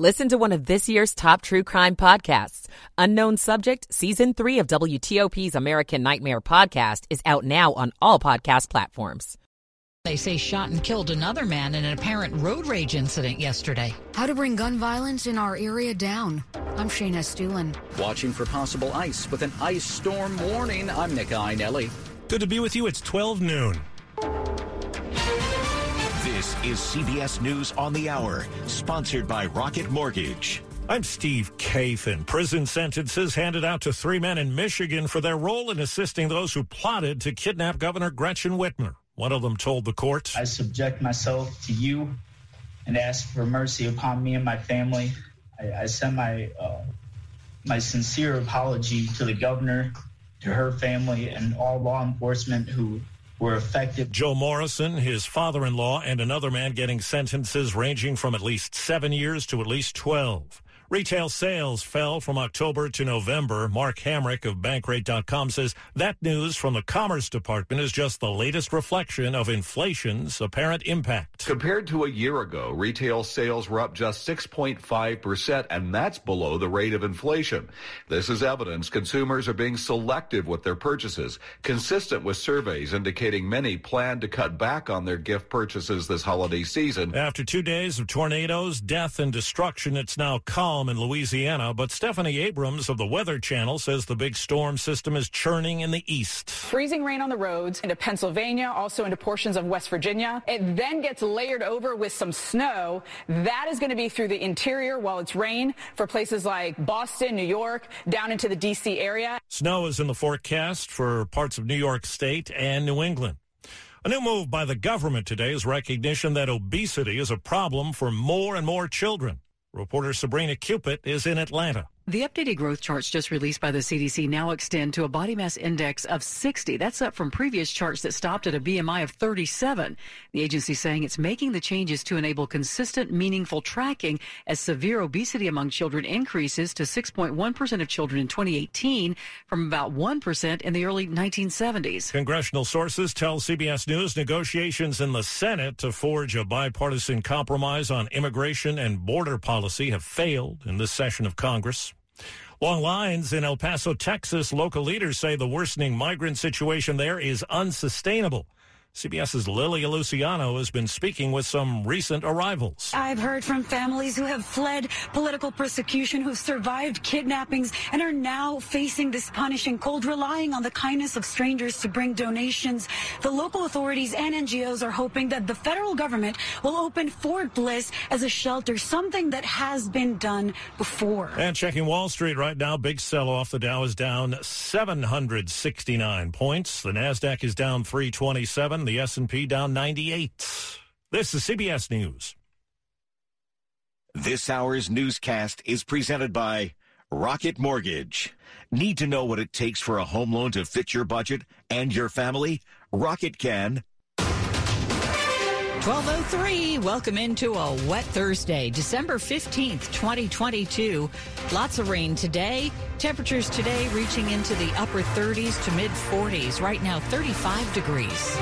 Listen to one of this year's top true crime podcasts. Unknown Subject, Season 3 of WTOP's American Nightmare podcast is out now on all podcast platforms. They say shot and killed another man in an apparent road rage incident yesterday. How to bring gun violence in our area down. I'm Shayna Estulin. Watching for possible ice with an ice storm warning. I'm Nick Iannelli. Good to be with you. It's 12 noon. This is CBS News on the Hour, sponsored by Rocket Mortgage. I'm Steve Kathan. Prison sentences handed out to three men in Michigan for their role in assisting those who plotted to kidnap Governor Gretchen Whitmer. One of them told the court, I subject myself to you and ask for mercy upon me and my family. I, I send my uh, my sincere apology to the governor, to her family, and all law enforcement who were affected. Joe Morrison, his father in law, and another man getting sentences ranging from at least seven years to at least 12. Retail sales fell from October to November. Mark Hamrick of Bankrate.com says that news from the Commerce Department is just the latest reflection of inflation's apparent impact. Compared to a year ago, retail sales were up just 6.5%, and that's below the rate of inflation. This is evidence consumers are being selective with their purchases, consistent with surveys indicating many plan to cut back on their gift purchases this holiday season. After two days of tornadoes, death, and destruction, it's now calm in Louisiana, but Stephanie Abrams of the Weather Channel says the big storm system is churning in the east. Freezing rain on the roads into Pennsylvania, also into portions of West Virginia. It then gets layered over with some snow. That is going to be through the interior while it's rain for places like Boston, New York, down into the D.C. area. Snow is in the forecast for parts of New York State and New England. A new move by the government today is recognition that obesity is a problem for more and more children. Reporter Sabrina Cupit is in Atlanta. The updated growth charts just released by the CDC now extend to a body mass index of 60. That's up from previous charts that stopped at a BMI of 37. The agency saying it's making the changes to enable consistent, meaningful tracking as severe obesity among children increases to 6.1% of children in 2018 from about 1% in the early 1970s. Congressional sources tell CBS News negotiations in the Senate to forge a bipartisan compromise on immigration and border policy have failed in this session of Congress. Long lines in El Paso, Texas. Local leaders say the worsening migrant situation there is unsustainable. CBS's Lilia Luciano has been speaking with some recent arrivals. I've heard from families who have fled political persecution, who've survived kidnappings, and are now facing this punishing cold, relying on the kindness of strangers to bring donations. The local authorities and NGOs are hoping that the federal government will open Fort Bliss as a shelter, something that has been done before. And checking Wall Street right now, big sell off. The Dow is down 769 points. The Nasdaq is down 327. The S&P down 98. This is CBS News. This hour's newscast is presented by Rocket Mortgage. Need to know what it takes for a home loan to fit your budget and your family? Rocket can. 1203, welcome into a wet Thursday, December 15th, 2022. Lots of rain today. Temperatures today reaching into the upper 30s to mid 40s. Right now, 35 degrees.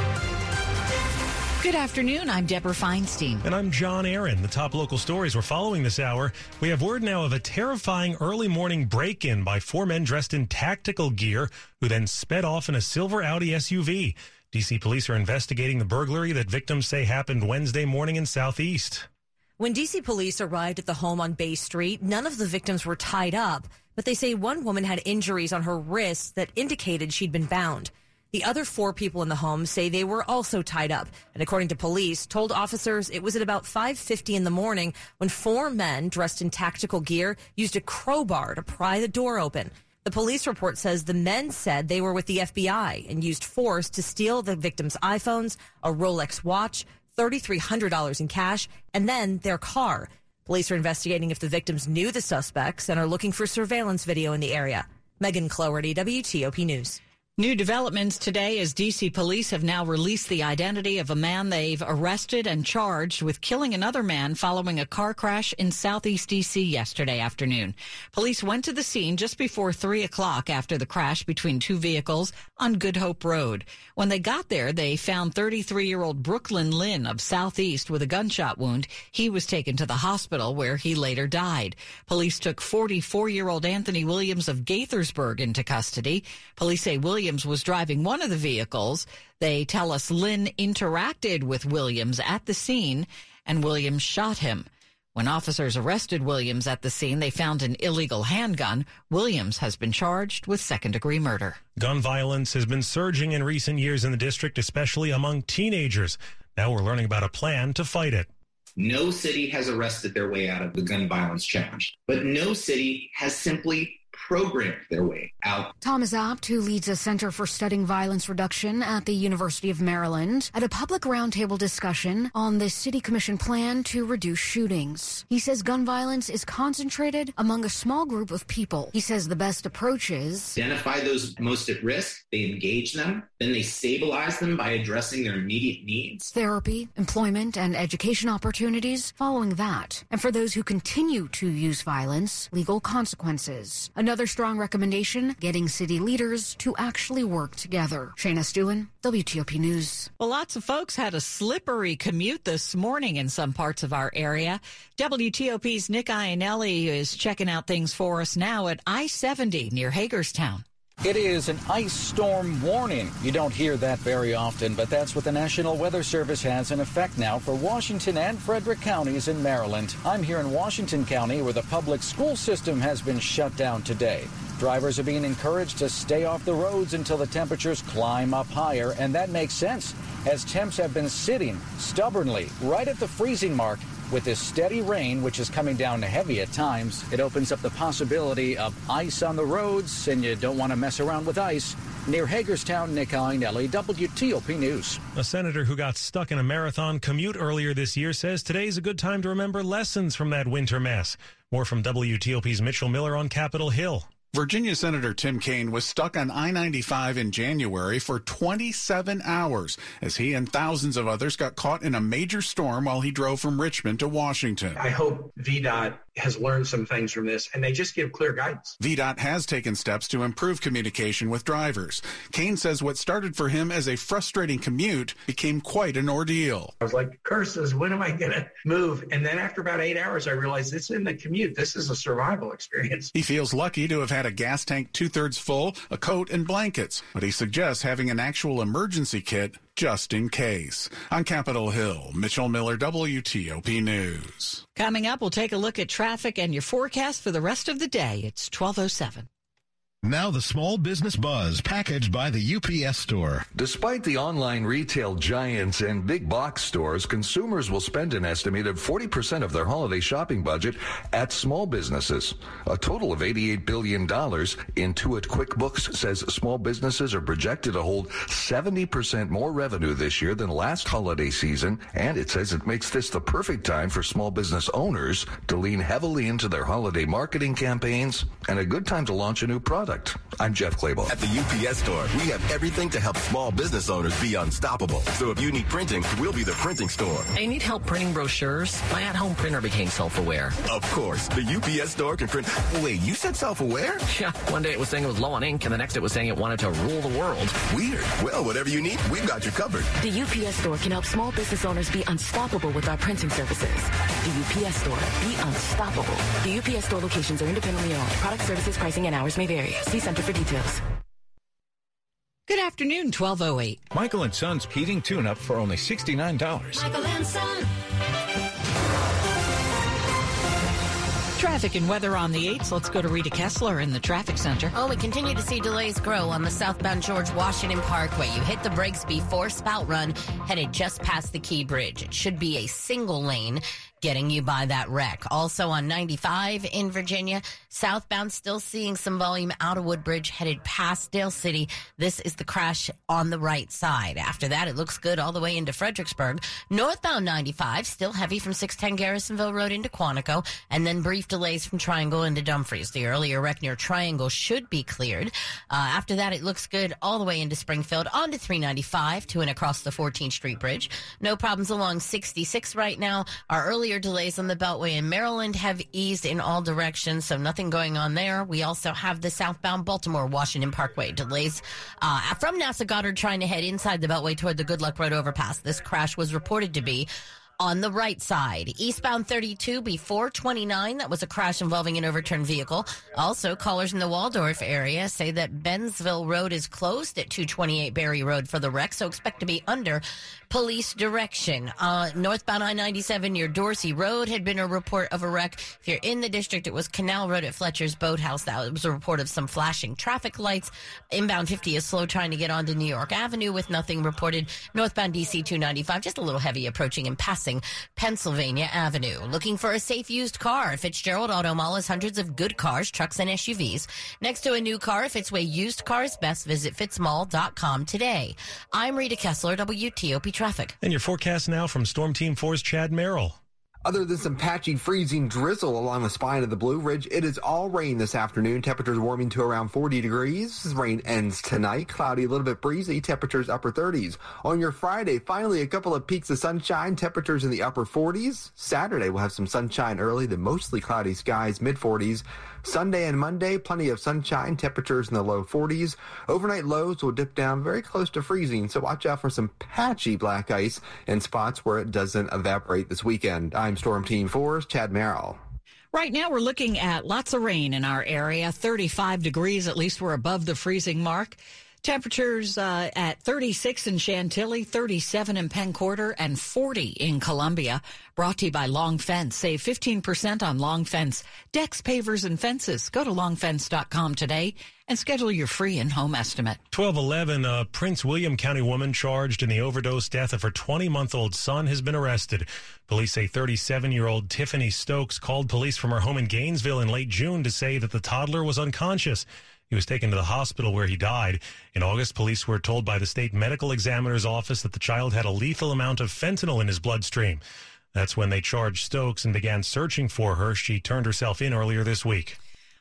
Good afternoon. I'm Deborah Feinstein. And I'm John Aaron. The top local stories we're following this hour. We have word now of a terrifying early morning break in by four men dressed in tactical gear who then sped off in a silver Audi SUV. DC police are investigating the burglary that victims say happened Wednesday morning in Southeast. When DC police arrived at the home on Bay Street, none of the victims were tied up, but they say one woman had injuries on her wrists that indicated she'd been bound. The other four people in the home say they were also tied up, and according to police, told officers it was at about 5:50 in the morning when four men dressed in tactical gear used a crowbar to pry the door open. The police report says the men said they were with the FBI and used force to steal the victims' iPhones, a Rolex watch, $3,300 in cash, and then their car. Police are investigating if the victims knew the suspects and are looking for surveillance video in the area. Megan Cloherty, WTOP News. New developments today as DC police have now released the identity of a man they've arrested and charged with killing another man following a car crash in southeast DC yesterday afternoon. Police went to the scene just before 3 o'clock after the crash between two vehicles on Good Hope Road. When they got there, they found 33 year old Brooklyn Lynn of Southeast with a gunshot wound. He was taken to the hospital where he later died. Police took 44 year old Anthony Williams of Gaithersburg into custody. Police say Williams Williams was driving one of the vehicles. They tell us Lynn interacted with Williams at the scene and Williams shot him. When officers arrested Williams at the scene, they found an illegal handgun. Williams has been charged with second degree murder. Gun violence has been surging in recent years in the district, especially among teenagers. Now we're learning about a plan to fight it. No city has arrested their way out of the gun violence challenge, but no city has simply programmed their way out. Thomas Abt, who leads a Center for Studying Violence Reduction at the University of Maryland, at a public roundtable discussion on the City Commission plan to reduce shootings. He says gun violence is concentrated among a small group of people. He says the best approach is identify those most at risk, they engage them, then they stabilize them by addressing their immediate needs. Therapy, employment, and education opportunities following that. And for those who continue to use violence, legal consequences. Another strong recommendation getting city leaders to actually work together. Shayna Estulin, WTOP News. Well, lots of folks had a slippery commute this morning in some parts of our area. WTOP's Nick Iannelli is checking out things for us now at I 70 near Hagerstown. It is an ice storm warning. You don't hear that very often, but that's what the National Weather Service has in effect now for Washington and Frederick counties in Maryland. I'm here in Washington County where the public school system has been shut down today. Drivers are being encouraged to stay off the roads until the temperatures climb up higher, and that makes sense as temps have been sitting stubbornly right at the freezing mark with this steady rain, which is coming down heavy at times, it opens up the possibility of ice on the roads, and you don't want to mess around with ice. Near Hagerstown, Nick Iannelli, WTOP News. A senator who got stuck in a marathon commute earlier this year says today's a good time to remember lessons from that winter mess. More from WTOP's Mitchell Miller on Capitol Hill. Virginia Senator Tim Kaine was stuck on I 95 in January for 27 hours as he and thousands of others got caught in a major storm while he drove from Richmond to Washington. I hope VDOT has learned some things from this and they just give clear guidance. VDOT has taken steps to improve communication with drivers. Kaine says what started for him as a frustrating commute became quite an ordeal. I was like, curses, when am I going to move? And then after about eight hours, I realized this isn't a commute. This is a survival experience. He feels lucky to have had a gas tank two thirds full, a coat, and blankets, but he suggests having an actual emergency kit just in case. On Capitol Hill, Mitchell Miller, WTOP News. Coming up, we'll take a look at traffic and your forecast for the rest of the day. It's 1207. Now the small business buzz packaged by the UPS store. Despite the online retail giants and big box stores, consumers will spend an estimated 40% of their holiday shopping budget at small businesses. A total of $88 billion. Intuit QuickBooks says small businesses are projected to hold 70% more revenue this year than last holiday season. And it says it makes this the perfect time for small business owners to lean heavily into their holiday marketing campaigns and a good time to launch a new product product. I'm Jeff Clabaugh. At the UPS store, we have everything to help small business owners be unstoppable. So if you need printing, we'll be the printing store. I need help printing brochures. My at-home printer became self-aware. Of course, the UPS store can print. Wait, you said self-aware? Yeah. One day it was saying it was low on ink, and the next it was saying it wanted to rule the world. Weird. Well, whatever you need, we've got you covered. The UPS store can help small business owners be unstoppable with our printing services. The UPS store. Be unstoppable. The UPS store locations are independently owned. Product services, pricing, and hours may vary. See Center for details. Good afternoon, 1208. Michael and Son's heating tune-up for only $69. Michael and Son. Traffic and weather on the 8th. Let's go to Rita Kessler in the traffic center. Oh, we continue to see delays grow on the southbound George Washington Parkway. You hit the brakes before Spout Run, headed just past the Key Bridge. It should be a single lane getting you by that wreck. Also on 95 in Virginia, southbound still seeing some volume out of Woodbridge headed past Dale City. This is the crash on the right side. After that, it looks good all the way into Fredericksburg. Northbound 95 still heavy from 610 Garrisonville Road into Quantico and then brief delays from Triangle into Dumfries. The earlier wreck near Triangle should be cleared. Uh, after that, it looks good all the way into Springfield onto 395 to and across the 14th Street Bridge. No problems along 66 right now. Our early earlier delays on the Beltway in Maryland have eased in all directions, so nothing going on there. We also have the southbound Baltimore Washington Parkway delays uh, from NASA Goddard trying to head inside the Beltway toward the Good Luck Road overpass. This crash was reported to be on the right side. Eastbound 32 before 29. That was a crash involving an overturned vehicle. Also, callers in the Waldorf area say that Bensville Road is closed at 228 Berry Road for the wreck, so expect to be under police direction. Uh, northbound I-97 near Dorsey Road had been a report of a wreck. If you're in the district, it was Canal Road at Fletcher's Boathouse. That was a report of some flashing traffic lights. Inbound 50 is slow trying to get onto New York Avenue with nothing reported. Northbound DC 295, just a little heavy approaching and passing Pennsylvania Avenue. Looking for a safe used car? Fitzgerald Auto Mall has hundreds of good cars, trucks, and SUVs. Next to a new car, if it's way used cars best, visit fitzmall.com today. I'm Rita Kessler, WTOP Traffic. And your forecast now from Storm Team 4's Chad Merrill. Other than some patchy freezing drizzle along the spine of the Blue Ridge, it is all rain this afternoon. Temperatures warming to around 40 degrees. Rain ends tonight. Cloudy, a little bit breezy. Temperatures upper 30s. On your Friday, finally a couple of peeks of sunshine. Temperatures in the upper 40s. Saturday, we'll have some sunshine early. The mostly cloudy skies, mid 40s. Sunday and Monday, plenty of sunshine, temperatures in the low 40s. Overnight lows will dip down very close to freezing, so watch out for some patchy black ice in spots where it doesn't evaporate this weekend. I'm Storm Team 4's Chad Merrill. Right now, we're looking at lots of rain in our area, 35 degrees, at least we're above the freezing mark. Temperatures uh, at 36 in Chantilly, 37 in Penn Quarter, and 40 in Columbia. Brought to you by Long Fence. Save 15% on Long Fence decks, pavers, and fences. Go to longfence.com today and schedule your free in-home estimate. 1211, a Prince William County woman charged in the overdose death of her 20-month-old son has been arrested. Police say 37-year-old Tiffany Stokes called police from her home in Gainesville in late June to say that the toddler was unconscious. He was taken to the hospital where he died. In August, police were told by the state medical examiner's office that the child had a lethal amount of fentanyl in his bloodstream. That's when they charged Stokes and began searching for her. She turned herself in earlier this week.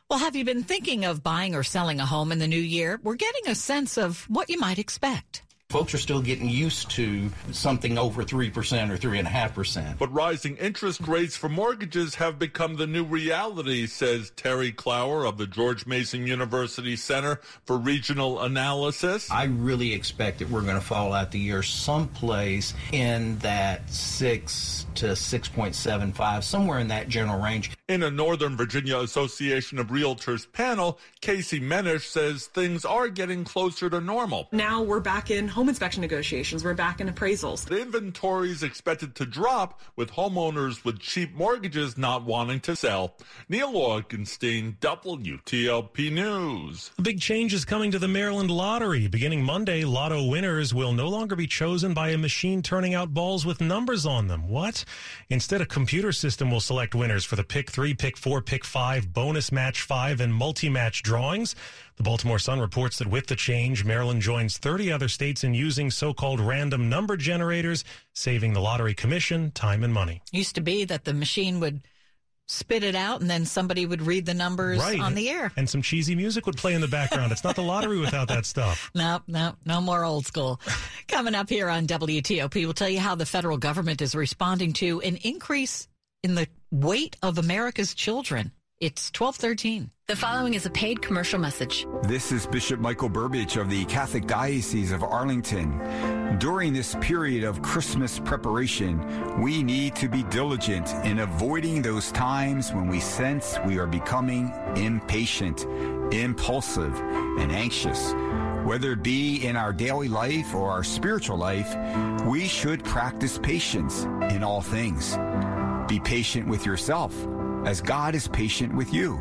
Well, have you been thinking of buying or selling a home in the new year? We're getting a sense of what you might expect. Folks are still getting used to something over 3% or 3.5%. But rising interest rates for mortgages have become the new reality, says Terry Clower of the George Mason University Center for Regional Analysis. I really expect that we're going to fall out the year someplace in that 6 to 6.75, somewhere in that general range. In a Northern Virginia Association of Realtors panel, Casey Menish says things are getting closer to normal. Now we're back in home inspection negotiations. We're back in appraisals. The inventory is expected to drop with homeowners with cheap mortgages not wanting to sell. Neil Augenstein, WTOP News. A big change is coming to the Maryland Lottery. Beginning Monday, lotto winners will no longer be chosen by a machine turning out balls with numbers on them. What? Instead, a computer system will select winners for the pick three, pick four, pick five, bonus match five, and multi match drawings. The Baltimore Sun reports that with the change, Maryland joins 30 other states in using so-called random number generators, saving the lottery commission time and money. Used to be that the machine would spit it out and then somebody would read the numbers right. on the air. And some cheesy music would play in the background. it's not the lottery without that stuff. No, no, no more old school. Coming up here on WTOP, we'll tell you how the federal government is responding to an increase in the weight of America's children. It's 1213. The following is a paid commercial message. This is Bishop Michael Burbidge of the Catholic Diocese of Arlington. During this period of Christmas preparation, we need to be diligent in avoiding those times when we sense we are becoming impatient, impulsive, and anxious. Whether it be in our daily life or our spiritual life, we should practice patience in all things. Be patient with yourself as God is patient with you,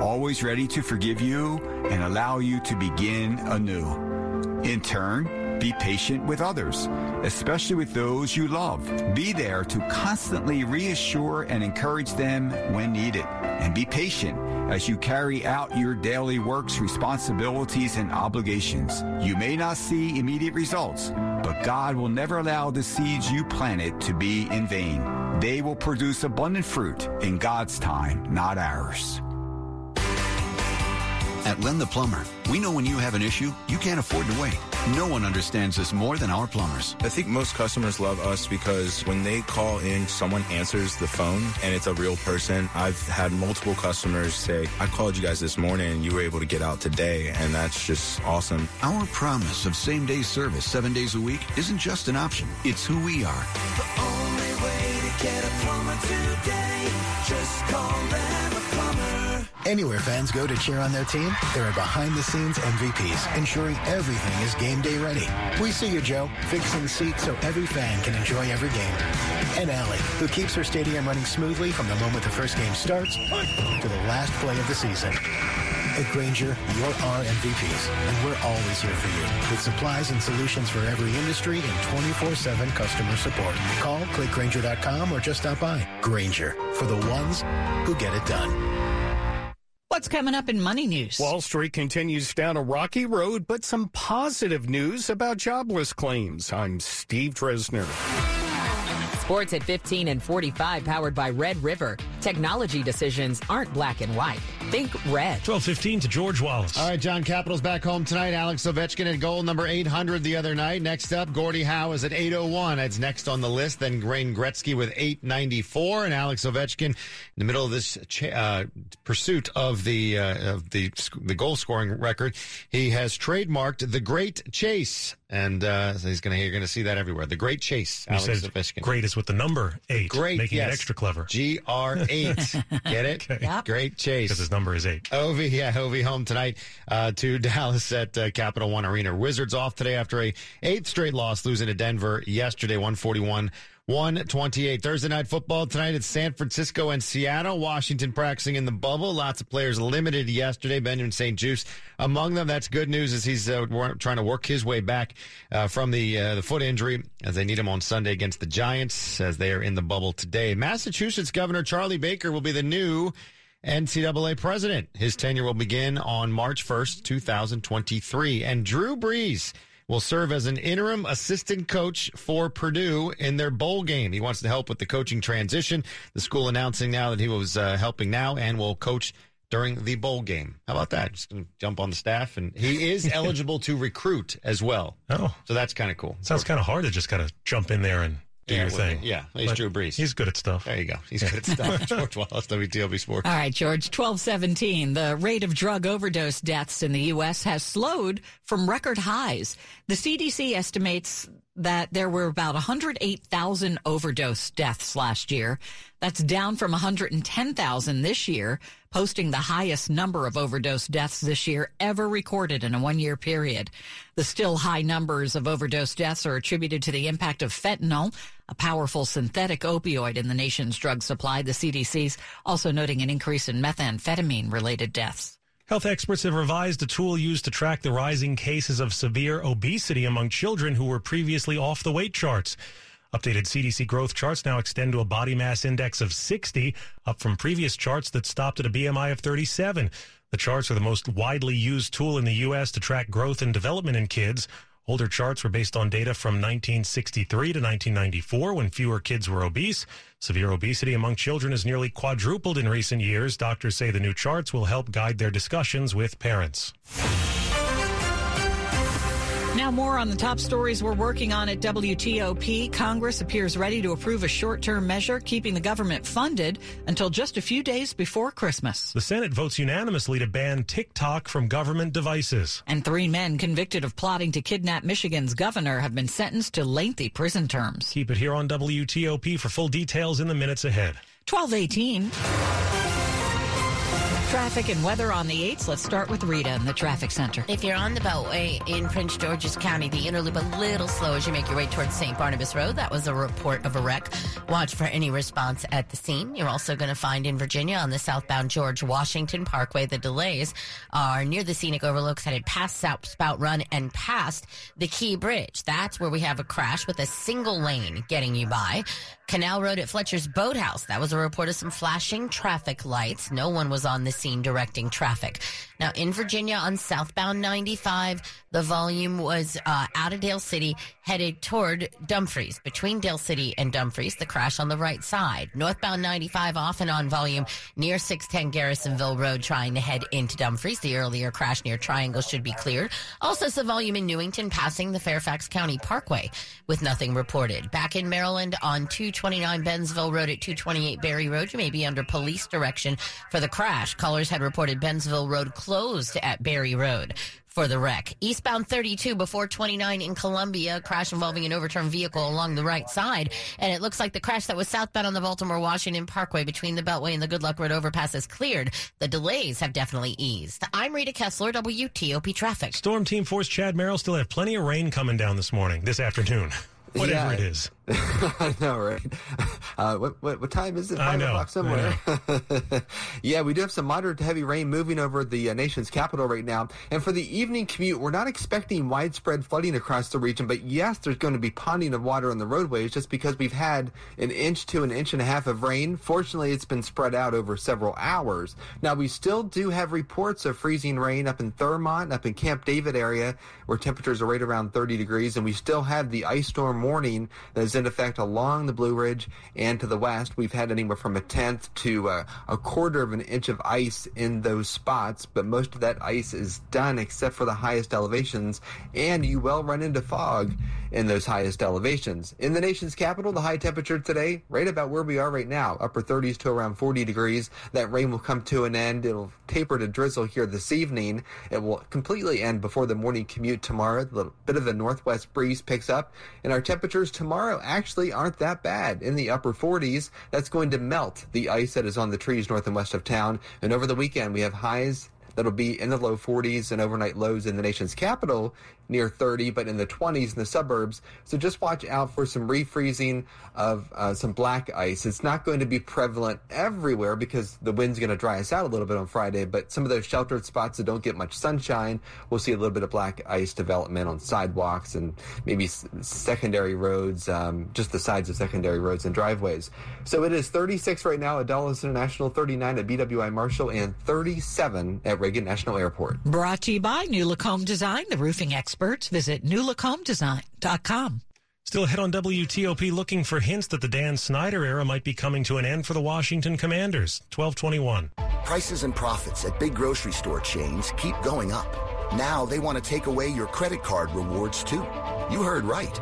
always ready to forgive you and allow you to begin anew. In turn, Be patient with others, especially with those you love. Be there to constantly reassure and encourage them when needed. And be patient as you carry out your daily works, responsibilities, and obligations. You may not see immediate results, but God will never allow the seeds you planted to be in vain. They will produce abundant fruit in God's time, not ours. At Len the Plumber, we know when you have an issue, you can't afford to wait. No one understands this more than our plumbers. I think most customers love us because when they call in, someone answers the phone and it's a real person. I've had multiple customers say, I called you guys this morning and you were able to get out today, and that's just awesome. Our promise of same day service seven days a week isn't just an option, it's who we are. The only way to get a plumber today, just call them a plumber. Anywhere fans go to cheer on their team, there are behind-the-scenes MVPs ensuring everything is game day ready. We see you, Joe, fixing seats so every fan can enjoy every game. And Allie, who keeps her stadium running smoothly from the moment the first game starts to the last play of the season. At Grainger, you're our MVPs, and we're always here for you with supplies and solutions for every industry and 24-7 customer support. Call, clickgrainger.com, or just stop by. Grainger, for the ones who get it done. What's coming up in money news? Wall Street continues down a rocky road, but some positive news about jobless claims. I'm Steve Dresner. Sports at 15 and 45, powered by Red River. Technology decisions aren't black and white. Think red. 1215 to George Wallace. All right, John Capitals back home tonight. Alex Ovechkin at goal number 800 the other night. Next up, Gordie Howe is at 801. That's next on the list. Then Wayne Gretzky with 894, and Alex Ovechkin in the middle of this uh, pursuit of the uh, of the the goal scoring record. He has trademarked the Great Chase, and uh, so he's going to you're going to see that everywhere. The Great Chase. He Alex says Ovechkin. great is with the number eight, Great, making yes. it extra clever. G R eight. Get it? Okay. Great Chase. Because his number is eight. Ovi, yeah, Ovi home tonight uh, to Dallas at uh, Capital One Arena. Wizards off today after a eighth straight loss, losing to Denver yesterday, 141. 128. Thursday night football tonight. at San Francisco and Seattle. Washington practicing in the bubble. Lots of players limited yesterday. Benjamin St-Juste among them. That's good news as he's uh, trying to work his way back uh, from the uh, the foot injury as they need him on Sunday against the Giants as they are in the bubble today. Massachusetts Governor Charlie Baker will be the new NCAA president. His tenure will begin on March 1st, 2023. And Drew Brees will serve as an interim assistant coach for Purdue in their bowl game. He wants to help with the coaching transition. The school announcing now that he was uh, helping now and will coach during the bowl game. How about that? Just gonna jump on the staff, and he is eligible to recruit as well. Oh, so that's kind of cool. Sounds kind of hard to just kind of jump in there and do Yeah, your well, thing. yeah, he's But Drew Brees. He's good at stuff. There you go. He's good at stuff. George Wallace, WTOP Sports. All right, George, 1217. The rate of drug overdose deaths in the U.S. has slowed from record highs. The CDC estimates that there were about 108,000 overdose deaths last year. That's down from 110,000 this year, posting the highest number of overdose deaths this year ever recorded in a one year period. The still high numbers of overdose deaths are attributed to the impact of fentanyl, a powerful synthetic opioid in the nation's drug supply. The CDC's also noting an increase in methamphetamine related deaths. Health experts have revised a tool used to track the rising cases of severe obesity among children who were previously off the weight charts. Updated CDC growth charts now extend to a body mass index of 60, up from previous charts that stopped at a BMI of 37. The charts are the most widely used tool in the U.S. to track growth and development in kids. Older charts were based on data from 1963 to 1994 when fewer kids were obese. Severe obesity among children has nearly quadrupled in recent years. Doctors say the new charts will help guide their discussions with parents. Now, more on the top stories we're working on at WTOP. Congress appears ready to approve a short term measure keeping the government funded until just a few days before Christmas. The Senate votes unanimously to ban TikTok from government devices. And three men convicted of plotting to kidnap Michigan's governor have been sentenced to lengthy prison terms. Keep it here on WTOP for full details in the minutes ahead. 1218. Traffic and weather on the 8s. Let's start with Rita in the traffic center. If you're on the Beltway in Prince George's County, the inner loop a little slow as you make your way towards St. Barnabas Road. That was a report of a wreck. Watch for any response at the scene. You're also going to find in Virginia on the southbound George Washington Parkway, the delays are near the scenic overlooks headed past South Spout Run and past the Key Bridge. That's where we have a crash with a single lane getting you by. Canal Road at Fletcher's Boathouse. That was a report of some flashing traffic lights. No one was on the scene directing traffic. Now in Virginia on southbound 95, the volume was uh, out of Dale City headed toward Dumfries. Between Dale City and Dumfries, the crash on the right side. Northbound 95 off and on volume near 610 Garrisonville Road trying to head into Dumfries. The earlier crash near Triangle should be cleared. Also some volume in Newington passing the Fairfax County Parkway with nothing reported. Back in Maryland on 229 Bensville Road at 228 Berry Road, you may be under police direction for the crash. Callers had reported Bensville Road closed at Berry Road for the wreck. Eastbound 32 before 29 in Columbia, crash involving an overturned vehicle along the right side. And it looks like the crash that was southbound on the Baltimore Washington Parkway between the Beltway and the Good Luck Road overpass is cleared. The delays have definitely eased. I'm Rita Kessler, WTOP Traffic. Storm Team 4's Chad Merrill still have plenty of rain coming down this morning, this afternoon. Whatever Yeah. it is. I know, right? Uh, what, what what time is it? I Five know, o'clock somewhere. yeah, we do have some moderate to heavy rain moving over the uh, nation's capital right now. And for the evening commute, we're not expecting widespread flooding across the region. But yes, there's going to be ponding of water on the roadways just because we've had an inch to an inch and a half of rain. Fortunately, it's been spread out over several hours. Now we still do have reports of freezing rain up in Thurmont, up in Camp David area, where temperatures are right around 30 degrees, and we still have the ice storm warning that is in effect along the Blue Ridge and to the west. We've had anywhere from a tenth to uh, a quarter of an inch of ice in those spots, but most of that ice is done except for the highest elevations, and you will run into fog in those highest elevations. In the nation's capital, the high temperature today, right about where we are right now, upper 30s to around 40 degrees. That rain will come to an end. It'll taper to drizzle here this evening. It will completely end before the morning commute tomorrow. A little bit of a northwest breeze picks up, and our temperatures tomorrow actually aren't that bad. In the upper 40s, that's going to melt the ice that is on the trees north and west of town. And over the weekend, we have highs that'll be in the low 40s and overnight lows in the nation's capital near 30, but in the 20s in the suburbs. So just watch out for some refreezing of uh, some black ice. It's not going to be prevalent everywhere because the wind's going to dry us out a little bit on Friday, but some of those sheltered spots that don't get much sunshine, we'll see a little bit of black ice development on sidewalks and maybe s- secondary roads, um, just the sides of secondary roads and driveways. So it is 36 right now at Dulles International, 39 at BWI Marshall, and 37 at Reagan National Airport. Brought to you by New Look Home Design, the roofing experts. Visit newlookhomedesign.com. Still ahead on WTOP looking for hints that the Dan Snyder era might be coming to an end for the Washington Commanders. 1221. Prices and profits at big grocery store chains keep going up. Now they want to take away your credit card rewards too. You heard right.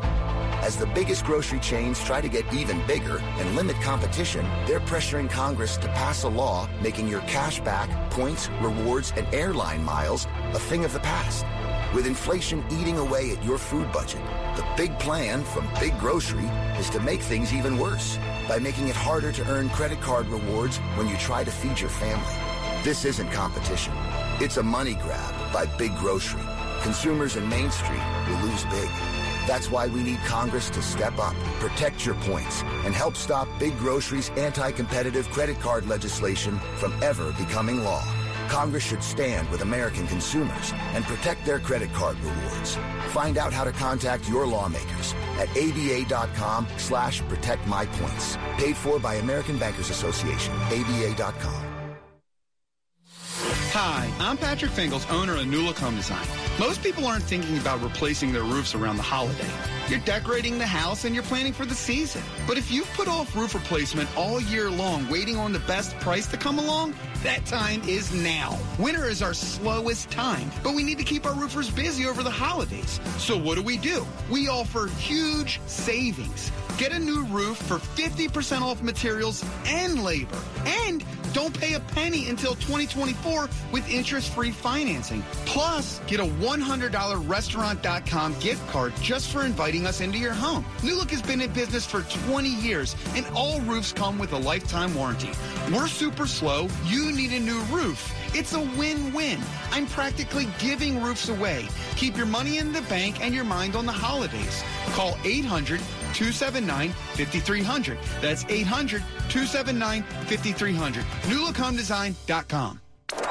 As the biggest grocery chains try to get even bigger and limit competition, they're pressuring Congress to pass a law making your cash back, points, rewards, and airline miles a thing of the past. With inflation eating away at your food budget, the big plan from Big Grocery is to make things even worse by making it harder to earn credit card rewards when you try to feed your family. This isn't competition. It's a money grab by Big Grocery. Consumers in Main Street will lose big. That's why we need Congress to step up, protect your points, and help stop Big Grocery's anti-competitive credit card legislation from ever becoming law. Congress should stand with American consumers and protect their credit card rewards. Find out how to contact your lawmakers at aba.com slash protect my points. Paid for by American Bankers Association, aba.com. Hi, I'm Patrick Fingles, owner of New Home Design. Most people aren't thinking about replacing their roofs around the holiday. You're decorating the house and you're planning for the season. But if you've put off roof replacement all year long, waiting on the best price to come along, that time is now. Winter is our slowest time, but we need to keep our roofers busy over the holidays. So what do we do? We offer huge savings. Get a new roof for 50% off materials and labor. And don't pay a penny until 2024 with interest-free financing. Plus, get a $100 restaurant.com gift card just for inviting us into your home. New Look has been in business for 20 years, and all roofs come with a lifetime warranty. We're super slow. You need a new roof. It's a win-win. I'm practically giving roofs away. Keep your money in the bank and your mind on the holidays. Call 800-279-5300. That's 800-279-5300. NewLookHomeDesign.com.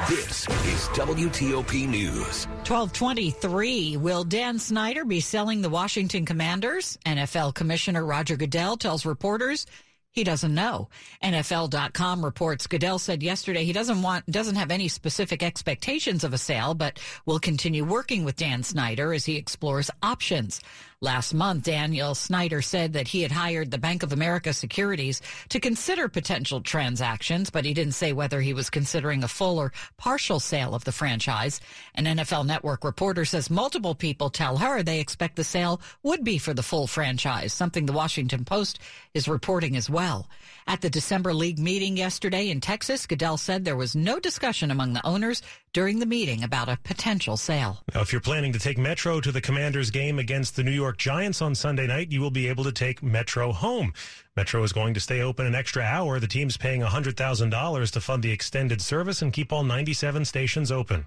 This is WTOP News. 1223. Will Dan Snyder be selling the Washington Commanders? NFL Commissioner Roger Goodell tells reporters he doesn't know. NFL.com reports Goodell said yesterday he doesn't want, doesn't have any specific expectations of a sale, but will continue working with Dan Snyder as he explores options. Last month, Daniel Snyder said that he had hired the Bank of America Securities to consider potential transactions, but he didn't say whether he was considering a full or partial sale of the franchise. An NFL Network reporter says multiple people tell her they expect the sale would be for the full franchise, something the Washington Post is reporting as well. At the December League meeting yesterday in Texas, Goodell said there was no discussion among the owners during the meeting about a potential sale. Now, if you're planning to take Metro to the Commanders game against the New York Giants on Sunday night, you will be able to take Metro home. Metro is going to stay open an extra hour. The team's paying $100,000 to fund the extended service and keep all 97 stations open.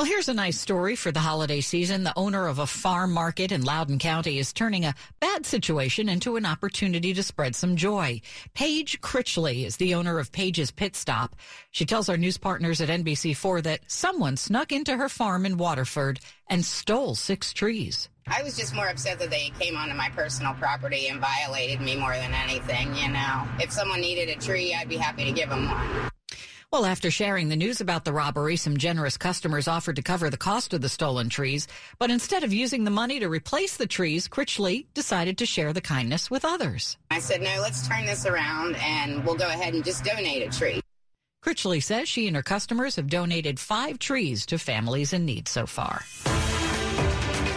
Well, here's a nice story for the holiday season. The owner of a farm market in Loudoun County is turning a bad situation into an opportunity to spread some joy. Paige Critchley is the owner of Paige's Pit Stop. She tells our news partners at NBC4 that someone snuck into her farm in Waterford and stole six trees. I was just more upset that they came onto my personal property and violated me more than anything, you know. If someone needed a tree, I'd be happy to give them one. Well, after sharing the news about the robbery, some generous customers offered to cover the cost of the stolen trees. But instead of using the money to replace the trees, Critchley decided to share the kindness with others. I said, no, let's turn this around and we'll go ahead and just donate a tree. Critchley says she and her customers have donated five trees to families in need so far.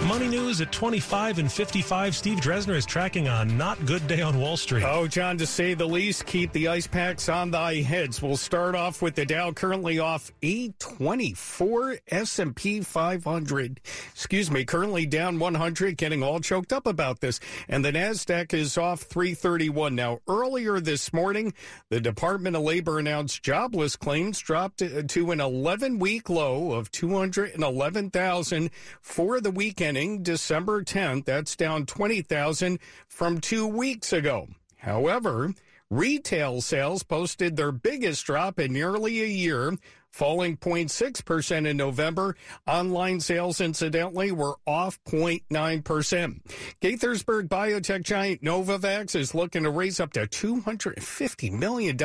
Money news at 25 and 55. Steve Dresner is tracking a not good day on Wall Street. Oh, John, to say the least, keep the ice packs on thy heads. We'll start off with the Dow currently off 824, S&P 500. Excuse me, currently down 100, getting all choked up about this. And the NASDAQ is off 331. Now, earlier this morning, the Department of Labor announced jobless claims dropped to an 11-week low of 211,000 for the weekend ending December 10th. That's down 20,000 from two weeks ago. However, retail sales posted their biggest drop in nearly a year, falling 0.6% in November. Online sales, incidentally, were off 0.9%. Gaithersburg biotech giant Novavax is looking to raise up to $250 million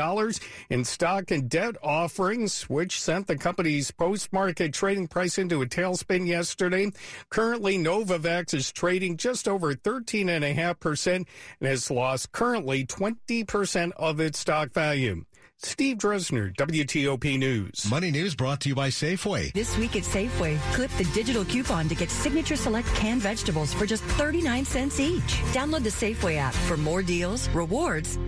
in stock and debt offerings, which sent the company's post-market trading price into a tailspin yesterday. Currently, Novavax is trading just over 13.5% and has lost currently 20% of its stock value. Steve Dresner, WTOP News. Money News brought to you by Safeway. This week at Safeway, clip the digital coupon to get Signature Select canned vegetables for just 39 cents each. Download the Safeway app for more deals, rewards,